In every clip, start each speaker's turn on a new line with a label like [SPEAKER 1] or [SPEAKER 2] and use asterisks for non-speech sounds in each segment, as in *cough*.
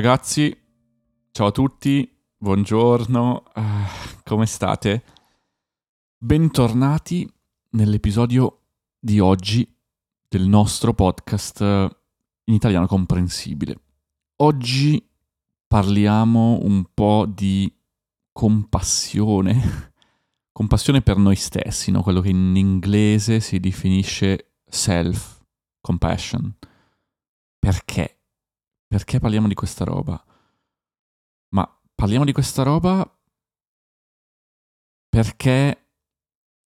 [SPEAKER 1] ragazzi, ciao a tutti, buongiorno, uh, come state? Bentornati nell'episodio di oggi del nostro podcast in italiano comprensibile. Oggi parliamo un po' di compassione, *laughs* compassione per noi stessi, no? quello che in inglese si definisce self-compassion. Perché? Perché parliamo di questa roba? Ma parliamo di questa roba perché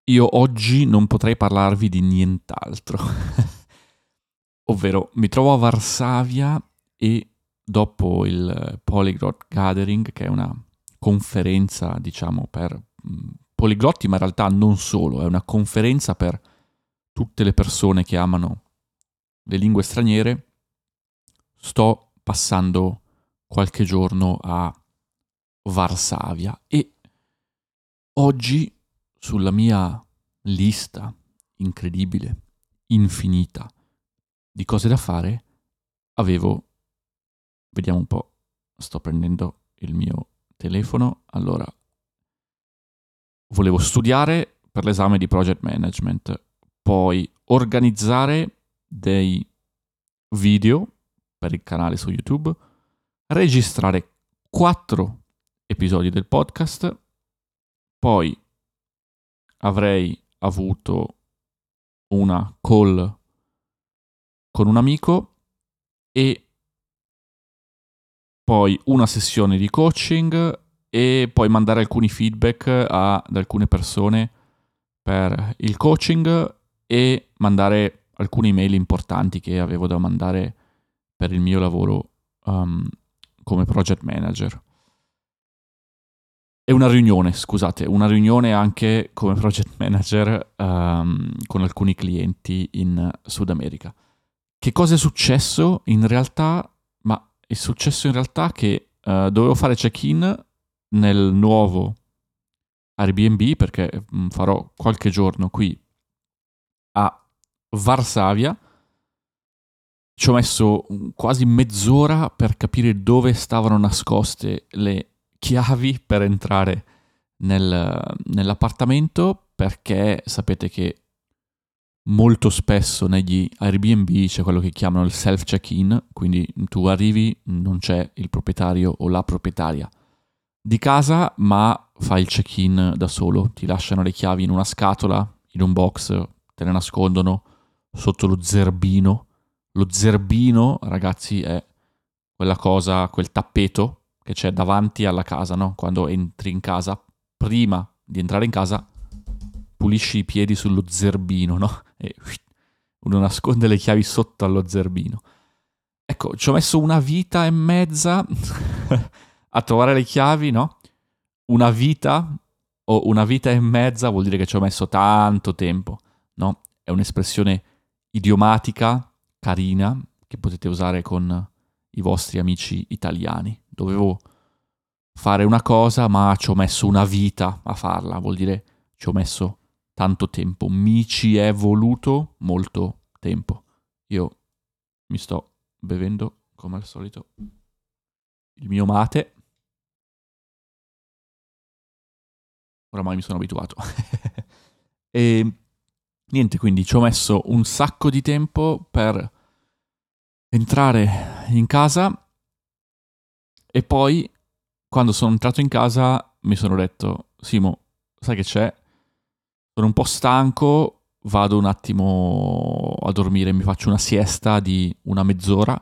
[SPEAKER 1] io oggi non potrei parlarvi di nient'altro. *laughs* Ovvero, mi trovo a Varsavia e dopo il Polyglot Gathering, che è una conferenza, diciamo, per mm, poliglotti, ma in realtà non solo, è una conferenza per tutte le persone che amano le lingue straniere, sto passando qualche giorno a Varsavia e oggi sulla mia lista incredibile, infinita di cose da fare, avevo, vediamo un po', sto prendendo il mio telefono, allora, volevo studiare per l'esame di project management, poi organizzare dei video per il canale su YouTube, registrare quattro episodi del podcast, poi avrei avuto una call con un amico e poi una sessione di coaching e poi mandare alcuni feedback a, ad alcune persone per il coaching e mandare alcune email importanti che avevo da mandare per il mio lavoro um, come project manager. E una riunione, scusate, una riunione anche come project manager um, con alcuni clienti in Sud America. Che cosa è successo? In realtà, ma è successo in realtà che uh, dovevo fare check-in nel nuovo Airbnb perché mm, farò qualche giorno qui a Varsavia ci ho messo quasi mezz'ora per capire dove stavano nascoste le chiavi per entrare nel, nell'appartamento perché sapete che molto spesso negli Airbnb c'è quello che chiamano il self check-in, quindi tu arrivi, non c'è il proprietario o la proprietaria di casa, ma fai il check-in da solo, ti lasciano le chiavi in una scatola, in un box, te le nascondono sotto lo zerbino lo zerbino, ragazzi, è quella cosa, quel tappeto che c'è davanti alla casa, no? Quando entri in casa, prima di entrare in casa, pulisci i piedi sullo zerbino, no? E *laughs* uno nasconde le chiavi sotto allo zerbino. Ecco, ci ho messo una vita e mezza *laughs* a trovare le chiavi, no? Una vita o una vita e mezza vuol dire che ci ho messo tanto tempo, no? È un'espressione idiomatica carina che potete usare con i vostri amici italiani. Dovevo fare una cosa, ma ci ho messo una vita a farla, vuol dire ci ho messo tanto tempo. Mi ci è voluto molto tempo. Io mi sto bevendo, come al solito, il mio mate. Oramai mi sono abituato. *laughs* e niente, quindi ci ho messo un sacco di tempo per entrare in casa e poi quando sono entrato in casa mi sono detto, Simo, sai che c'è? Sono un po' stanco, vado un attimo a dormire, mi faccio una siesta di una mezz'ora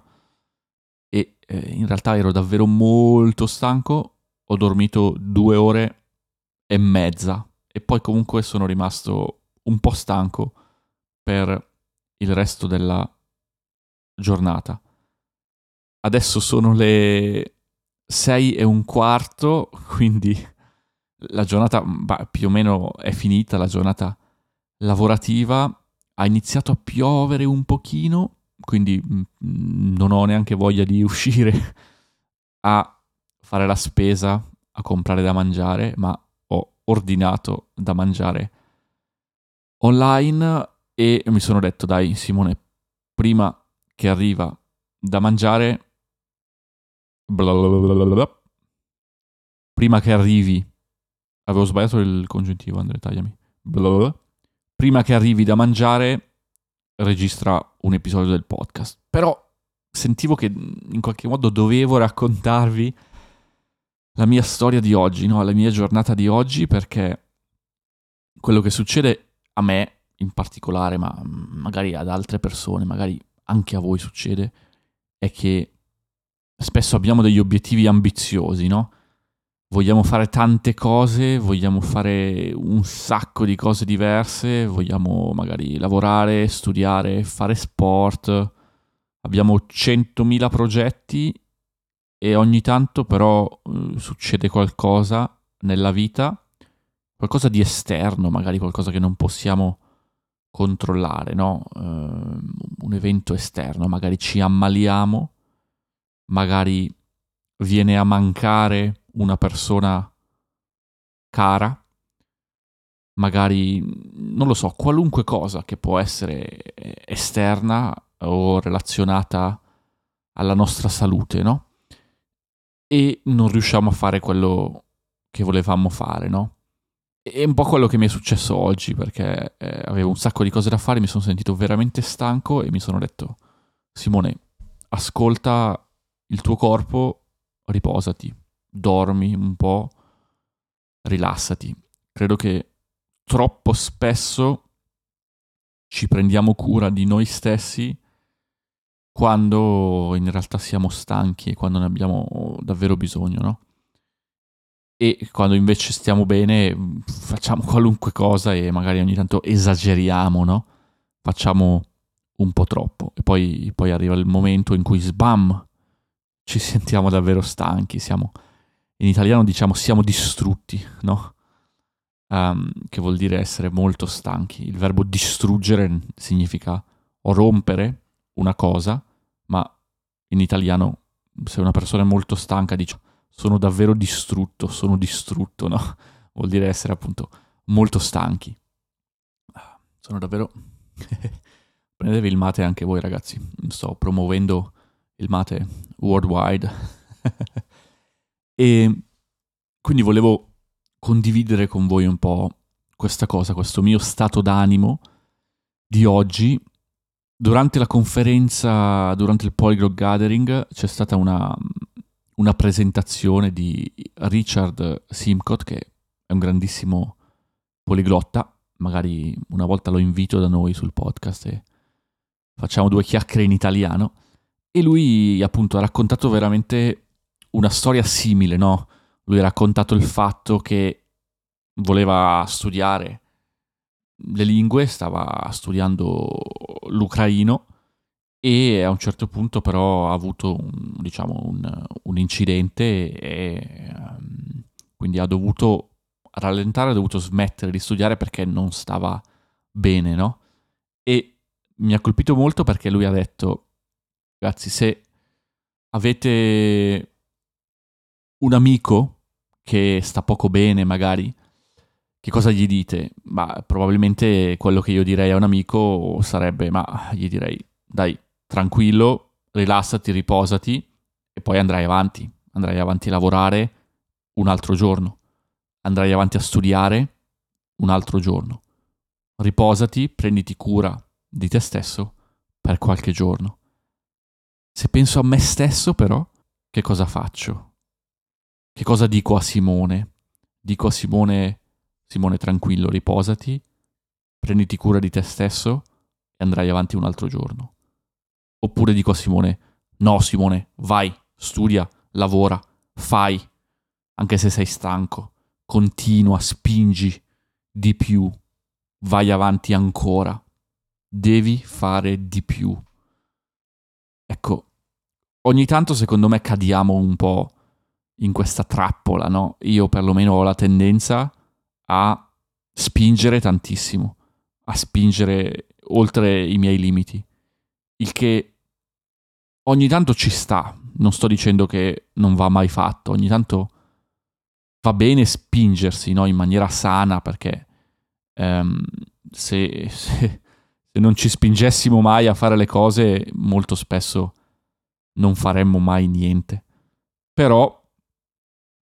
[SPEAKER 1] e eh, in realtà ero davvero molto stanco, ho dormito due ore e mezza e poi comunque sono rimasto un po' stanco per il resto della giornata. Adesso sono le 6 e un quarto, *laughs* quindi la giornata bah, più o meno è finita, la giornata lavorativa. Ha iniziato a piovere un pochino, quindi mm, non ho neanche voglia di *laughs* uscire a fare la spesa, a comprare da mangiare, ma ho ordinato da mangiare online e mi sono detto dai Simone, prima che arriva da mangiare Blablabla. Prima che arrivi, avevo sbagliato il congiuntivo, Andrea, tagliami. Blablabla. Prima che arrivi da mangiare, registra un episodio del podcast. Però sentivo che in qualche modo dovevo raccontarvi la mia storia di oggi, no? la mia giornata di oggi, perché quello che succede a me in particolare, ma magari ad altre persone, magari anche a voi succede, è che spesso abbiamo degli obiettivi ambiziosi, no? Vogliamo fare tante cose, vogliamo fare un sacco di cose diverse, vogliamo magari lavorare, studiare, fare sport, abbiamo 100.000 progetti e ogni tanto però uh, succede qualcosa nella vita, qualcosa di esterno, magari qualcosa che non possiamo controllare, no? Uh, un evento esterno, magari ci ammaliamo, magari viene a mancare una persona cara, magari, non lo so, qualunque cosa che può essere esterna o relazionata alla nostra salute, no? E non riusciamo a fare quello che volevamo fare, no? È un po' quello che mi è successo oggi, perché eh, avevo un sacco di cose da fare, mi sono sentito veramente stanco e mi sono detto, Simone, ascolta il tuo corpo, riposati, dormi un po', rilassati. Credo che troppo spesso ci prendiamo cura di noi stessi quando in realtà siamo stanchi e quando ne abbiamo davvero bisogno, no? E quando invece stiamo bene facciamo qualunque cosa e magari ogni tanto esageriamo, no? Facciamo un po' troppo e poi, poi arriva il momento in cui sbam ci sentiamo davvero stanchi, siamo in italiano diciamo siamo distrutti, no? Um, che vuol dire essere molto stanchi. Il verbo distruggere significa rompere una cosa ma in italiano se una persona è molto stanca dice sono davvero distrutto, sono distrutto, no? *laughs* Vuol dire essere appunto molto stanchi. Sono davvero... *laughs* Prendetevi il mate anche voi ragazzi, sto promuovendo il mate worldwide. *laughs* e quindi volevo condividere con voi un po' questa cosa, questo mio stato d'animo di oggi Durante la conferenza, durante il Polyglot Gathering, c'è stata una, una presentazione di Richard Simcott, che è un grandissimo poliglotta. Magari una volta lo invito da noi sul podcast e facciamo due chiacchiere in italiano. E lui appunto ha raccontato veramente una storia simile, no? Lui ha raccontato il fatto che voleva studiare le lingue, stava studiando l'ucraino e a un certo punto però ha avuto un, diciamo, un, un incidente e um, quindi ha dovuto rallentare, ha dovuto smettere di studiare perché non stava bene, no? E mi ha colpito molto perché lui ha detto, ragazzi, se avete un amico che sta poco bene magari, che cosa gli dite? Ma probabilmente quello che io direi a un amico sarebbe, ma gli direi, dai, tranquillo, rilassati, riposati e poi andrai avanti. Andrai avanti a lavorare un altro giorno. Andrai avanti a studiare un altro giorno. Riposati, prenditi cura di te stesso per qualche giorno. Se penso a me stesso, però, che cosa faccio? Che cosa dico a Simone? Dico a Simone Simone tranquillo, riposati, prenditi cura di te stesso e andrai avanti un altro giorno. Oppure dico a Simone, no Simone, vai, studia, lavora, fai, anche se sei stanco, continua, spingi di più, vai avanti ancora, devi fare di più. Ecco, ogni tanto secondo me cadiamo un po' in questa trappola, no? Io perlomeno ho la tendenza a spingere tantissimo, a spingere oltre i miei limiti. Il che ogni tanto ci sta, non sto dicendo che non va mai fatto, ogni tanto va bene spingersi no? in maniera sana perché um, se, se, se non ci spingessimo mai a fare le cose molto spesso non faremmo mai niente. Però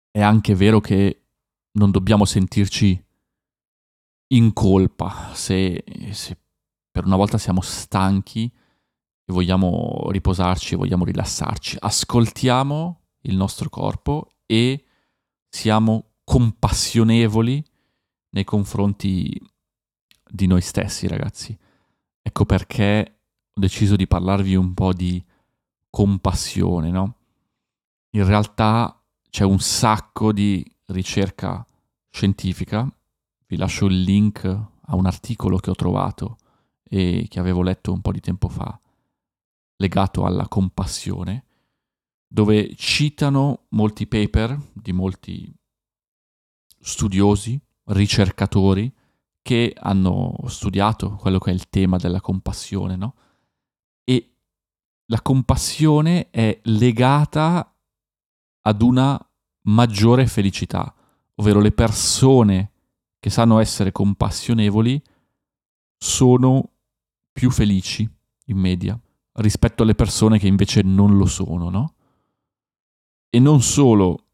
[SPEAKER 1] è anche vero che non dobbiamo sentirci in colpa se, se per una volta siamo stanchi vogliamo riposarci, vogliamo rilassarci. Ascoltiamo il nostro corpo e siamo compassionevoli nei confronti di noi stessi, ragazzi. Ecco perché ho deciso di parlarvi un po' di compassione, no? In realtà c'è un sacco di ricerca scientifica. Vi lascio il link a un articolo che ho trovato e che avevo letto un po' di tempo fa, legato alla compassione, dove citano molti paper di molti studiosi, ricercatori, che hanno studiato quello che è il tema della compassione, no? E la compassione è legata ad una maggiore felicità, ovvero le persone che sanno essere compassionevoli sono più felici in media rispetto alle persone che invece non lo sono, no? E non solo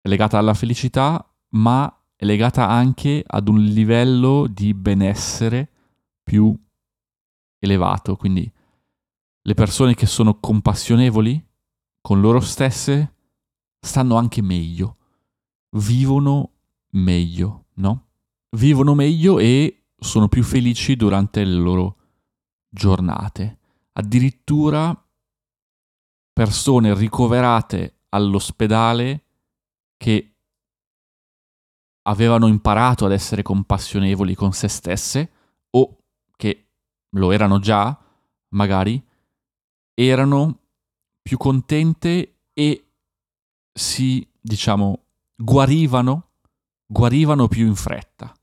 [SPEAKER 1] è legata alla felicità, ma è legata anche ad un livello di benessere più elevato. Quindi le persone che sono compassionevoli con loro stesse stanno anche meglio, vivono meglio, no? Vivono meglio e sono più felici durante le loro giornate. Addirittura persone ricoverate all'ospedale che avevano imparato ad essere compassionevoli con se stesse o che lo erano già, magari, erano più contente e si, diciamo, guarivano, guarivano più in fretta.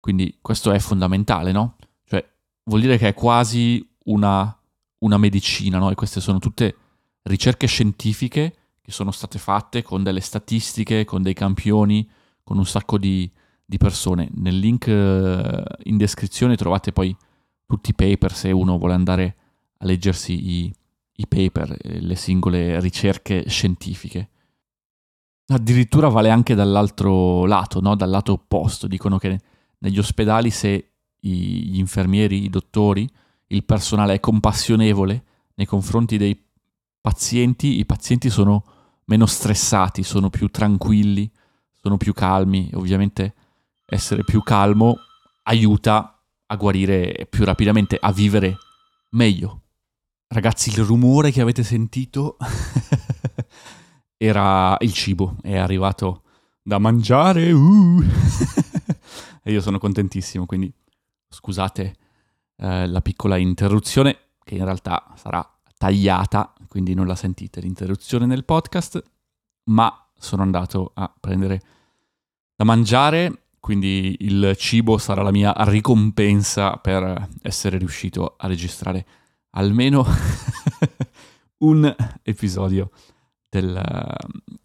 [SPEAKER 1] Quindi questo è fondamentale, no? Cioè, vuol dire che è quasi una, una medicina, no? E queste sono tutte ricerche scientifiche che sono state fatte con delle statistiche, con dei campioni, con un sacco di, di persone. Nel link eh, in descrizione trovate poi tutti i paper se uno vuole andare a leggersi i, i paper, eh, le singole ricerche scientifiche. Addirittura vale anche dall'altro lato, no? dal lato opposto. Dicono che negli ospedali se gli infermieri, i dottori, il personale è compassionevole nei confronti dei pazienti, i pazienti sono meno stressati, sono più tranquilli, sono più calmi. Ovviamente essere più calmo aiuta a guarire più rapidamente, a vivere meglio. Ragazzi, il rumore che avete sentito *laughs* era il cibo, è arrivato da mangiare. Uh. *laughs* e io sono contentissimo, quindi scusate eh, la piccola interruzione che in realtà sarà tagliata, quindi non la sentite l'interruzione nel podcast, ma sono andato a prendere da mangiare, quindi il cibo sarà la mia ricompensa per essere riuscito a registrare almeno *laughs* un episodio del,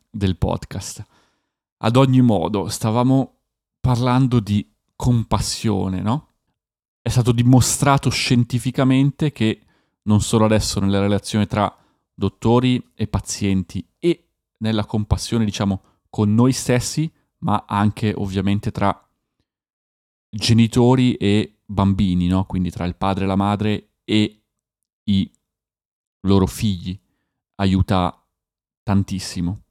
[SPEAKER 1] del podcast. Ad ogni modo, stavamo parlando di compassione, no? È stato dimostrato scientificamente che non solo adesso nelle relazioni tra dottori e pazienti e nella compassione, diciamo, con noi stessi, ma anche ovviamente tra genitori e bambini, no? quindi tra il padre e la madre e i loro figli, aiuta tantissimo.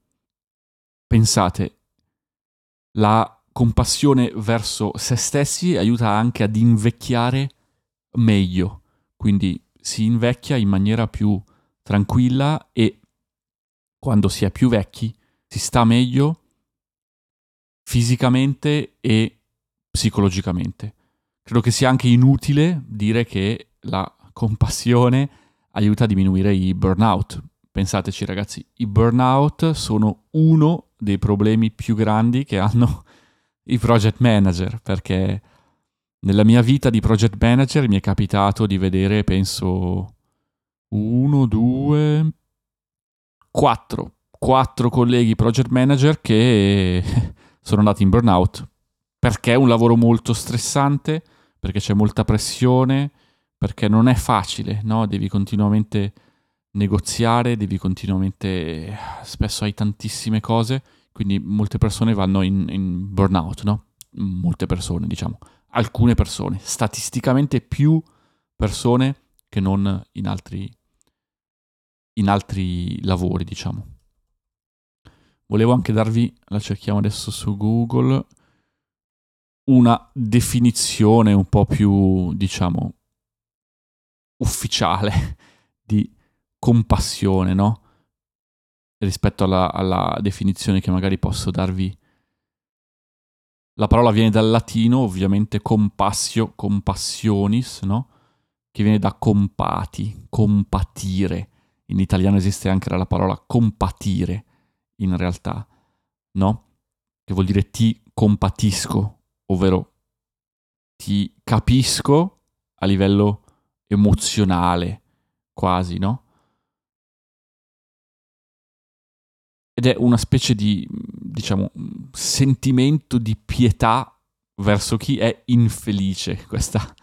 [SPEAKER 1] Pensate, la compassione verso se stessi aiuta anche ad invecchiare meglio, quindi si invecchia in maniera più tranquilla e quando si è più vecchi si sta meglio fisicamente e psicologicamente. Credo che sia anche inutile dire che la compassione aiuta a diminuire i burnout. Pensateci ragazzi, i burnout sono uno dei problemi più grandi che hanno i project manager, perché nella mia vita di project manager mi è capitato di vedere, penso, uno, due, quattro, quattro colleghi project manager che *laughs* sono andati in burnout perché è un lavoro molto stressante, perché c'è molta pressione, perché non è facile, no? Devi continuamente negoziare, devi continuamente, spesso hai tantissime cose, quindi molte persone vanno in, in burnout, no? Molte persone, diciamo, alcune persone, statisticamente più persone che non in altri, in altri lavori, diciamo. Volevo anche darvi, la cerchiamo adesso su Google, una definizione un po' più, diciamo, ufficiale *laughs* di compassione, no? Rispetto alla, alla definizione che magari posso darvi. La parola viene dal latino, ovviamente compassio, compassionis, no? Che viene da compati, compatire. In italiano esiste anche la parola compatire, in realtà, no? Che vuol dire ti compatisco, ovvero ti capisco a livello emozionale, quasi, no? Ed è una specie di, diciamo, sentimento di pietà verso chi è infelice. *laughs* Questa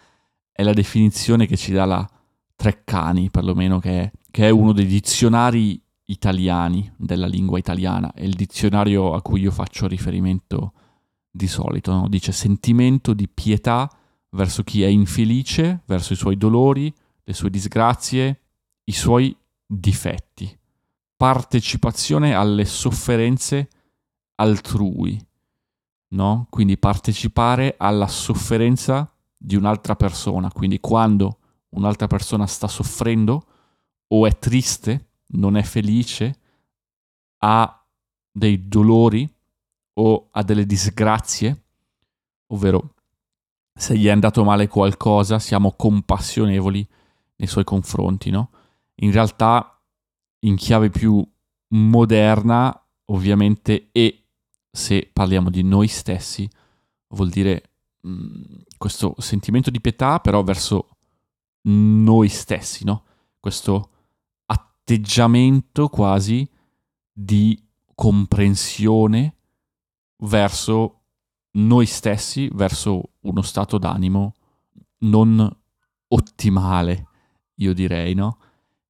[SPEAKER 1] è la definizione che ci dà la Treccani, perlomeno, che è, che è uno dei dizionari italiani della lingua italiana. È il dizionario a cui io faccio riferimento di solito. No? Dice sentimento di pietà verso chi è infelice, verso i suoi dolori, le sue disgrazie, i suoi difetti. Partecipazione alle sofferenze altrui, no? Quindi partecipare alla sofferenza di un'altra persona. Quindi quando un'altra persona sta soffrendo o è triste, non è felice, ha dei dolori o ha delle disgrazie, ovvero se gli è andato male qualcosa, siamo compassionevoli nei suoi confronti, no? In realtà, in chiave più moderna, ovviamente, e se parliamo di noi stessi, vuol dire mh, mm, questo sentimento di pietà, però verso noi stessi, no? Questo atteggiamento quasi di comprensione verso noi stessi verso uno stato d'animo non ottimale, io direi, no?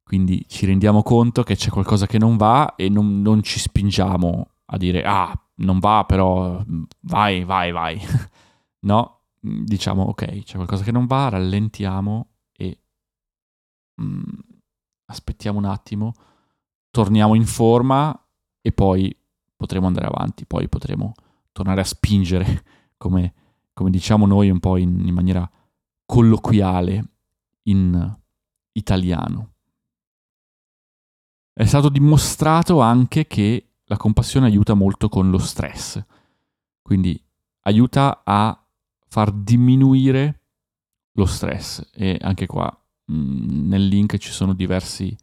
[SPEAKER 1] Quindi ci rendiamo conto che c'è qualcosa che non va e non, non ci spingiamo a dire ah, non va, però vai, vai, vai. *laughs* no, diciamo ok, c'è qualcosa che non va, rallentiamo e mm, aspettiamo un attimo, torniamo in forma e poi potremo andare avanti, poi potremo tornare a spingere, *laughs* come, come diciamo noi un po' in, in maniera colloquiale in italiano. È stato dimostrato anche che la compassione aiuta molto con lo stress, quindi aiuta a far diminuire lo stress. E anche qua mm, nel link ci sono diversi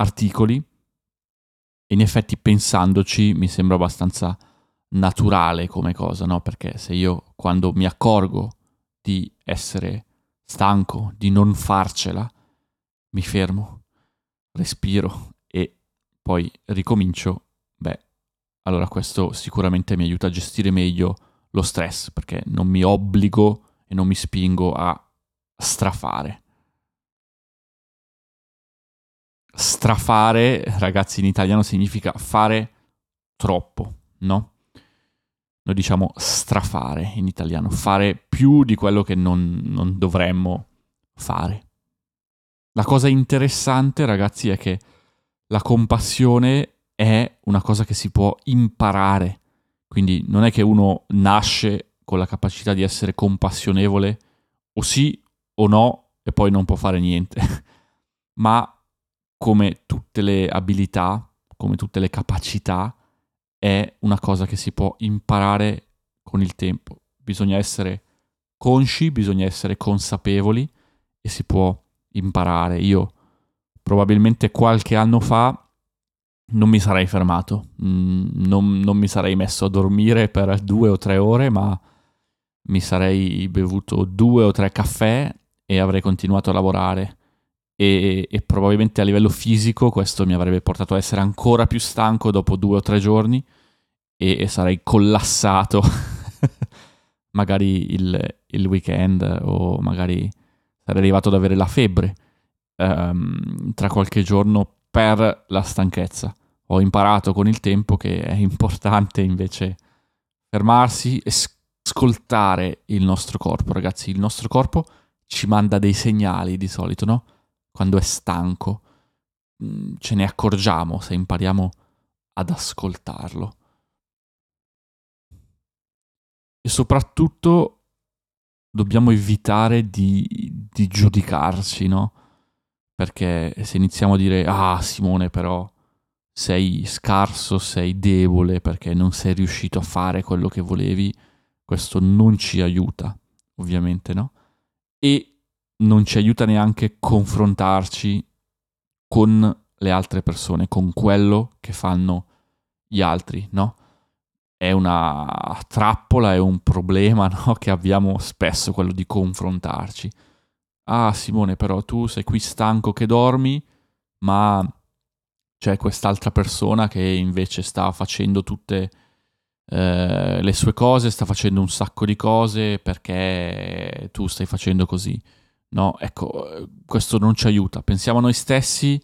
[SPEAKER 1] articoli. E in effetti pensandoci mi sembra abbastanza naturale come cosa, no? Perché se io quando mi accorgo di essere stanco, di non farcela, mi fermo, respiro poi ricomincio, beh, allora questo sicuramente mi aiuta a gestire meglio lo stress, perché non mi obbligo e non mi spingo a strafare. Strafare, ragazzi, in italiano significa fare troppo, no? noi diciamo strafare in italiano, fare più di quello che non, non dovremmo fare. La cosa interessante, ragazzi, è che la compassione è una cosa che si può imparare. Quindi non è che uno nasce con la capacità di essere compassionevole, o sì o no, e poi non può fare niente. *laughs* Ma come tutte le abilità, come tutte le capacità, è una cosa che si può imparare con il tempo. Bisogna essere consci, bisogna essere consapevoli e si può imparare. Io probabilmente qualche anno fa non mi sarei fermato, mm, non, non, mi sarei messo a dormire per due o tre ore, ma mi sarei bevuto due o tre caffè e avrei continuato a lavorare. E, e probabilmente a livello fisico questo mi avrebbe portato a essere ancora più stanco dopo due o tre giorni e, e sarei collassato *laughs* magari il, il, weekend o magari sarei arrivato ad avere la febbre. Ehm, tra qualche giorno per la stanchezza. Ho imparato con il tempo che è importante invece fermarsi e ascoltare il nostro corpo, ragazzi. Il nostro corpo ci manda dei segnali di solito, no? Quando è stanco, mm, ce ne accorgiamo se impariamo ad ascoltarlo. E soprattutto dobbiamo evitare di, di giudicarci, no? Perché se iniziamo a dire, ah Simone però sei scarso, sei debole perché non sei riuscito a fare quello che volevi, questo non ci aiuta, ovviamente, no? E non ci aiuta neanche confrontarci con le altre persone, con quello che fanno gli altri, no? È una trappola, è un problema *laughs* no? che abbiamo spesso, quello di confrontarci. Ah Simone, però tu sei qui stanco che dormi, ma c'è quest'altra persona che invece sta facendo tutte eh, le sue cose, sta facendo un sacco di cose perché tu stai facendo così. No, ecco, questo non ci aiuta. Pensiamo a noi stessi,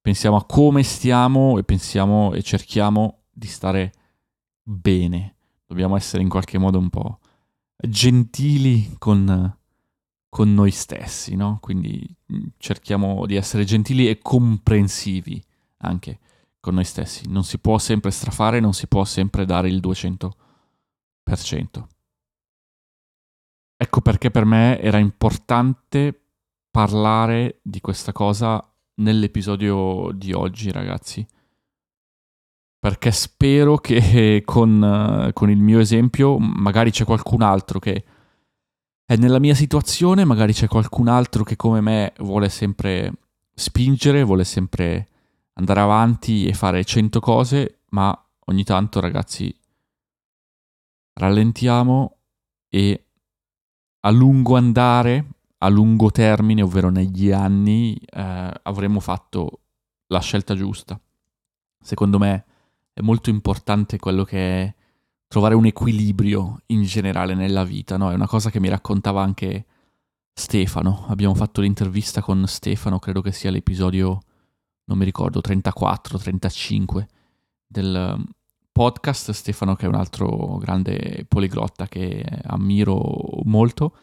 [SPEAKER 1] pensiamo a come stiamo e pensiamo e cerchiamo di stare bene. Dobbiamo essere in qualche modo un po' gentili con, con noi stessi, no? Quindi mm, cerchiamo di essere gentili e comprensivi anche con noi stessi. Non si può sempre strafare, non si può sempre dare il 200%. Ecco perché per me era importante parlare di questa cosa nell'episodio di oggi, ragazzi. Perché spero che *laughs* con, con il mio esempio magari c'è qualcun altro che è nella mia situazione, magari c'è qualcun altro che come me vuole sempre spingere, vuole sempre andare avanti e fare 100 cose, ma ogni tanto, ragazzi, rallentiamo e a lungo andare, a lungo termine, ovvero negli anni, eh, avremo fatto la scelta giusta. Secondo me è molto importante quello che è trovare un equilibrio in generale nella vita, no? È una cosa che mi raccontava anche Stefano. Abbiamo fatto l'intervista con Stefano, credo che sia l'episodio non mi ricordo, 34, 35 del um, podcast. Stefano, che è un altro grande poliglotta che ammiro molto,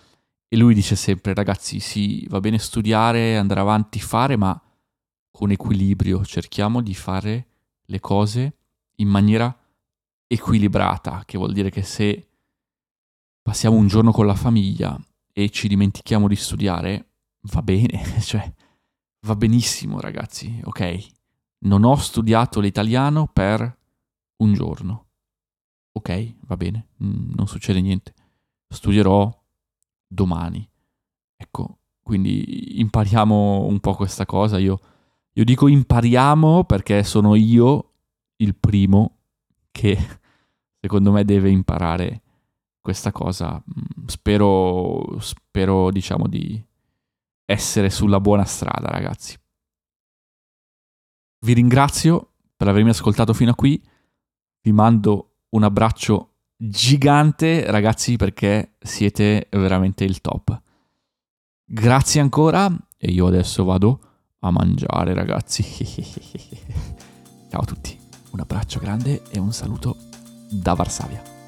[SPEAKER 1] e lui dice sempre, ragazzi, sì, va bene studiare, andare avanti, fare, ma con equilibrio, cerchiamo di fare le cose in maniera equilibrata, che vuol dire che se passiamo un giorno con la famiglia e ci dimentichiamo di studiare, va bene, *laughs* cioè va benissimo ragazzi, ok? Non ho studiato l'italiano per un giorno. Ok, va bene, non succede niente. Studierò domani. Ecco, quindi impariamo un po' questa cosa. Io, io dico impariamo perché sono io il primo che secondo me deve imparare questa cosa. Mm, spero, spero diciamo di essere sulla buona strada, ragazzi. Vi ringrazio per avermi ascoltato fino a qui. Vi mando un abbraccio gigante, ragazzi, perché siete veramente il top. Grazie ancora e io adesso vado a mangiare, ragazzi. *laughs* Ciao a tutti, un abbraccio grande e un saluto da Varsavia.